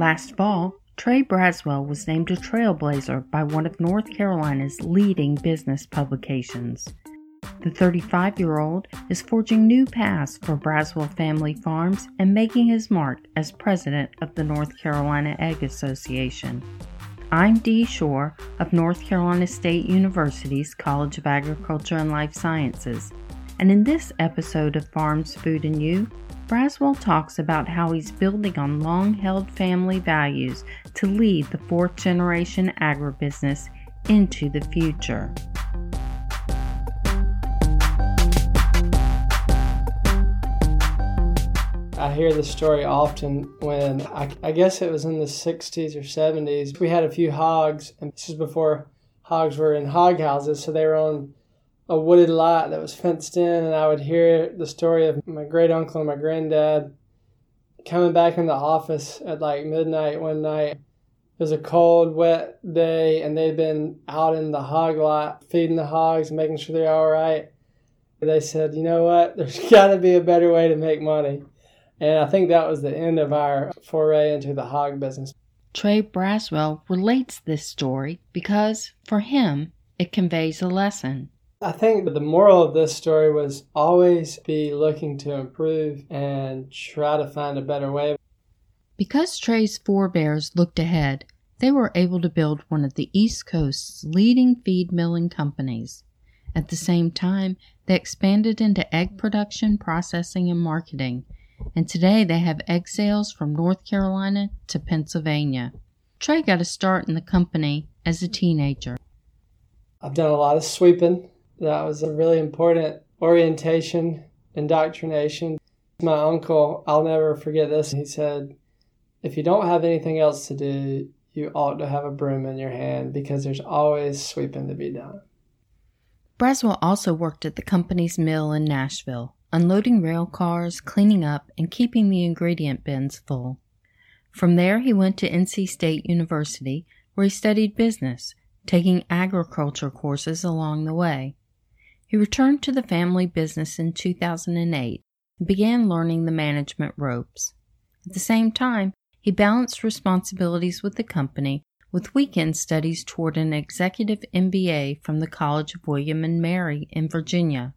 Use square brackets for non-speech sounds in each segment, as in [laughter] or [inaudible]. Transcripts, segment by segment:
Last fall, Trey Braswell was named a trailblazer by one of North Carolina's leading business publications. The 35 year old is forging new paths for Braswell Family Farms and making his mark as president of the North Carolina Egg Association. I'm Dee Shore of North Carolina State University's College of Agriculture and Life Sciences, and in this episode of Farms, Food, and You, Braswell talks about how he's building on long held family values to lead the fourth generation agribusiness into the future. I hear the story often when I, I, guess it was in the 60s or 70s. We had a few hogs, and this is before hogs were in hog houses, so they were on a wooded lot that was fenced in. And I would hear the story of my great uncle and my granddad coming back in the office at like midnight one night. It was a cold, wet day, and they'd been out in the hog lot feeding the hogs making sure they're all right. They said, you know what? [laughs] There's got to be a better way to make money. And I think that was the end of our foray into the hog business. Trey Braswell relates this story because, for him, it conveys a lesson. I think the moral of this story was always be looking to improve and try to find a better way. Because Trey's forebears looked ahead, they were able to build one of the East Coast's leading feed milling companies. At the same time, they expanded into egg production, processing, and marketing and today they have egg sales from North Carolina to Pennsylvania. Trey got a start in the company as a teenager. I've done a lot of sweeping. That was a really important orientation, indoctrination. My uncle, I'll never forget this. He said, If you don't have anything else to do, you ought to have a broom in your hand because there's always sweeping to be done. Braswell also worked at the company's mill in Nashville unloading rail cars, cleaning up, and keeping the ingredient bins full. From there, he went to NC State University, where he studied business, taking agriculture courses along the way. He returned to the family business in 2008 and began learning the management ropes. At the same time, he balanced responsibilities with the company with weekend studies toward an executive MBA from the College of William and Mary in Virginia.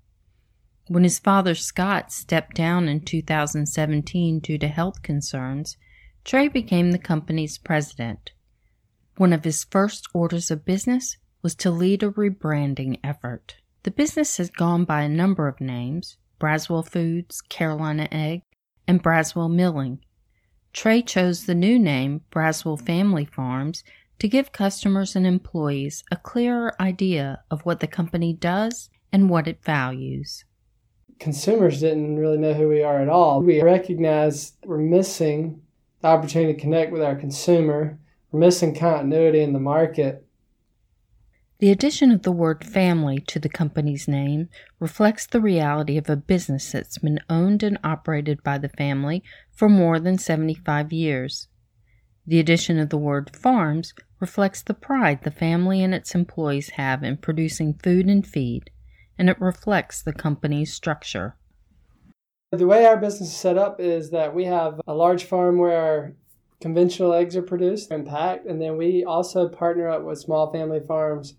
When his father Scott stepped down in 2017 due to health concerns, Trey became the company's president. One of his first orders of business was to lead a rebranding effort. The business has gone by a number of names Braswell Foods, Carolina Egg, and Braswell Milling. Trey chose the new name, Braswell Family Farms, to give customers and employees a clearer idea of what the company does and what it values consumers didn't really know who we are at all. We recognize we're missing the opportunity to connect with our consumer, we're missing continuity in the market. The addition of the word family to the company's name reflects the reality of a business that's been owned and operated by the family for more than 75 years. The addition of the word farms reflects the pride the family and its employees have in producing food and feed and it reflects the company's structure. The way our business is set up is that we have a large farm where our conventional eggs are produced and packed, and then we also partner up with small family farms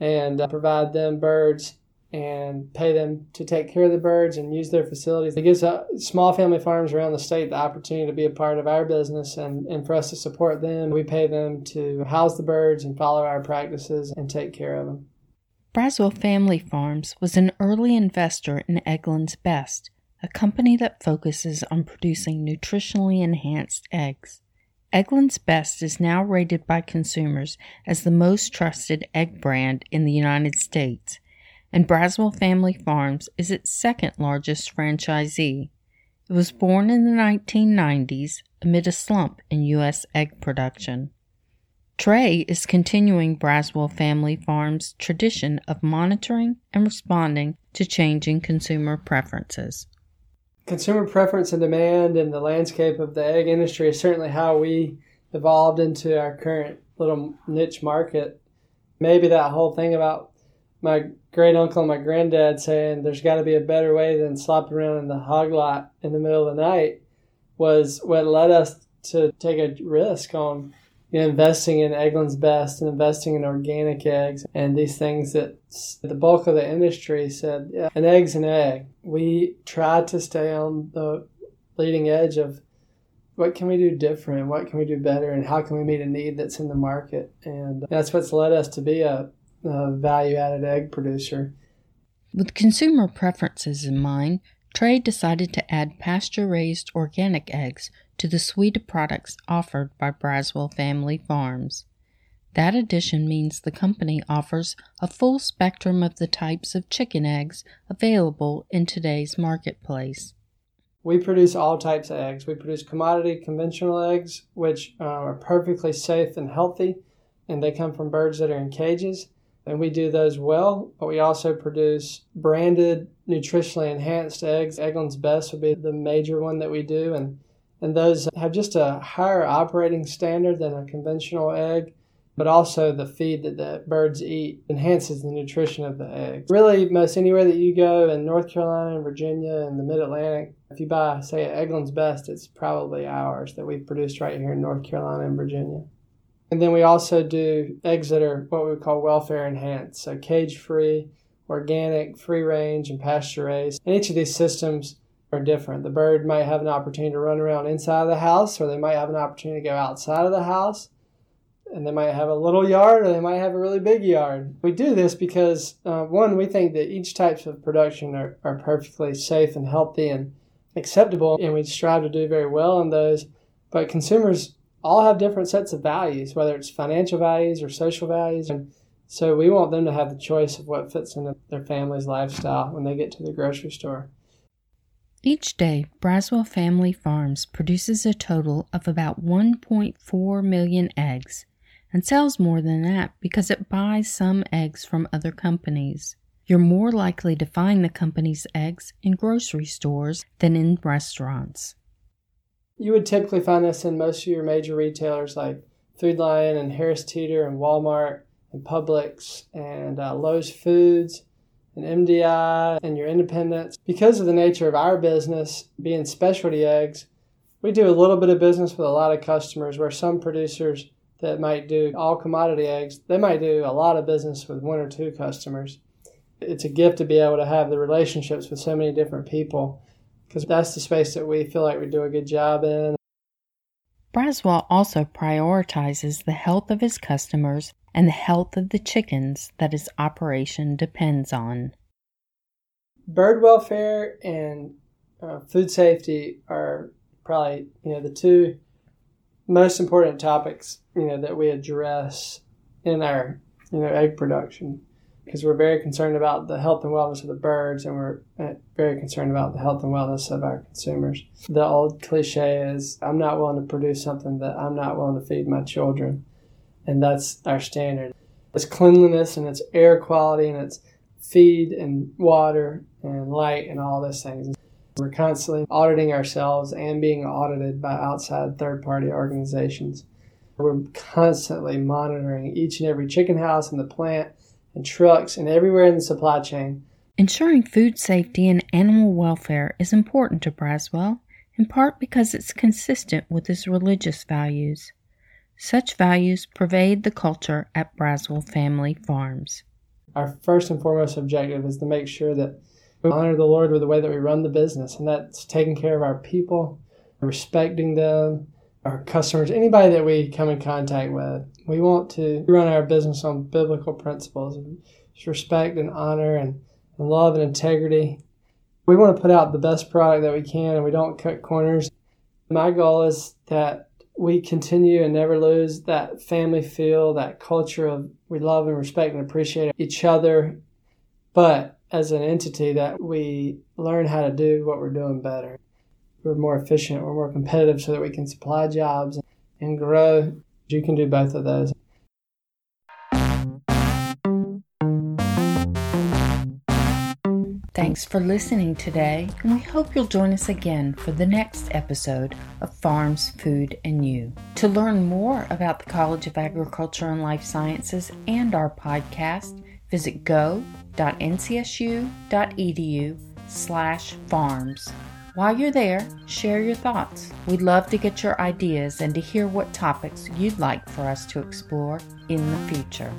and uh, provide them birds and pay them to take care of the birds and use their facilities. It gives uh, small family farms around the state the opportunity to be a part of our business and, and for us to support them. We pay them to house the birds and follow our practices and take care of them. Braswell Family Farms was an early investor in Eggland's Best, a company that focuses on producing nutritionally enhanced eggs. Eggland's Best is now rated by consumers as the most trusted egg brand in the United States, and Braswell Family Farms is its second largest franchisee. It was born in the 1990s amid a slump in U.S. egg production. Trey is continuing Braswell Family Farms' tradition of monitoring and responding to changing consumer preferences. Consumer preference and demand and the landscape of the egg industry is certainly how we evolved into our current little niche market. Maybe that whole thing about my great uncle and my granddad saying there's got to be a better way than slopping around in the hog lot in the middle of the night was what led us to take a risk on you investing in Eggland's Best and investing in organic eggs and these things that the bulk of the industry said, yeah, an egg's an egg. We tried to stay on the leading edge of what can we do different, what can we do better, and how can we meet a need that's in the market. And that's what's led us to be a, a value added egg producer. With consumer preferences in mind, Trey decided to add pasture raised organic eggs to the suite of products offered by Braswell Family Farms. That addition means the company offers a full spectrum of the types of chicken eggs available in today's marketplace. We produce all types of eggs. We produce commodity conventional eggs, which uh, are perfectly safe and healthy, and they come from birds that are in cages and we do those well. But we also produce branded, nutritionally enhanced eggs. Eggland's Best would be the major one that we do, and and those have just a higher operating standard than a conventional egg. But also the feed that the birds eat enhances the nutrition of the eggs. Really, most anywhere that you go in North Carolina and Virginia and the Mid Atlantic, if you buy, say, Eggland's Best, it's probably ours that we've produced right here in North Carolina and Virginia. And then we also do eggs that are what we call welfare enhanced, so cage free, organic, free range, and pasture raised. And each of these systems are different. The bird might have an opportunity to run around inside of the house, or they might have an opportunity to go outside of the house. And they might have a little yard, or they might have a really big yard. We do this because, uh, one, we think that each types of production are, are perfectly safe and healthy and acceptable, and we strive to do very well on those. But consumers all have different sets of values, whether it's financial values or social values. And so we want them to have the choice of what fits into their family's lifestyle when they get to the grocery store. Each day, Braswell Family Farms produces a total of about 1.4 million eggs and sells more than that because it buys some eggs from other companies. You're more likely to find the company's eggs in grocery stores than in restaurants you would typically find this in most of your major retailers like Food Lion and Harris Teeter and Walmart and Publix and uh, Lowe's Foods and MDI and your independents. Because of the nature of our business being specialty eggs, we do a little bit of business with a lot of customers where some producers that might do all commodity eggs, they might do a lot of business with one or two customers. It's a gift to be able to have the relationships with so many different people because that's the space that we feel like we do a good job in. Braswell also prioritizes the health of his customers and the health of the chickens that his operation depends on. Bird welfare and uh, food safety are probably you know the two most important topics you know that we address in our you know egg production because we're very concerned about the health and wellness of the birds and we're uh, very concerned about the health and wellness of our consumers. The old cliche is I'm not willing to produce something that I'm not willing to feed my children. And that's our standard. It's cleanliness and it's air quality and it's feed and water and light and all those things. We're constantly auditing ourselves and being audited by outside third party organizations. We're constantly monitoring each and every chicken house in the plant and trucks and everywhere in the supply chain. Ensuring food safety and animal welfare is important to Braswell, in part because it's consistent with his religious values. Such values pervade the culture at Braswell Family Farms. Our first and foremost objective is to make sure that we honor the Lord with the way that we run the business, and that's taking care of our people, respecting them, our customers, anybody that we come in contact with. We want to run our business on biblical principles of respect and honor and, and love and integrity. We want to put out the best product that we can and we don't cut corners. My goal is that we continue and never lose that family feel, that culture of we love and respect and appreciate each other, but as an entity that we learn how to do what we're doing better we're more efficient, we're more competitive so that we can supply jobs and grow. You can do both of those. Thanks for listening today, and we hope you'll join us again for the next episode of Farms, Food, and You. To learn more about the College of Agriculture and Life Sciences and our podcast, visit go.ncsu.edu slash farms. While you're there, share your thoughts. We'd love to get your ideas and to hear what topics you'd like for us to explore in the future.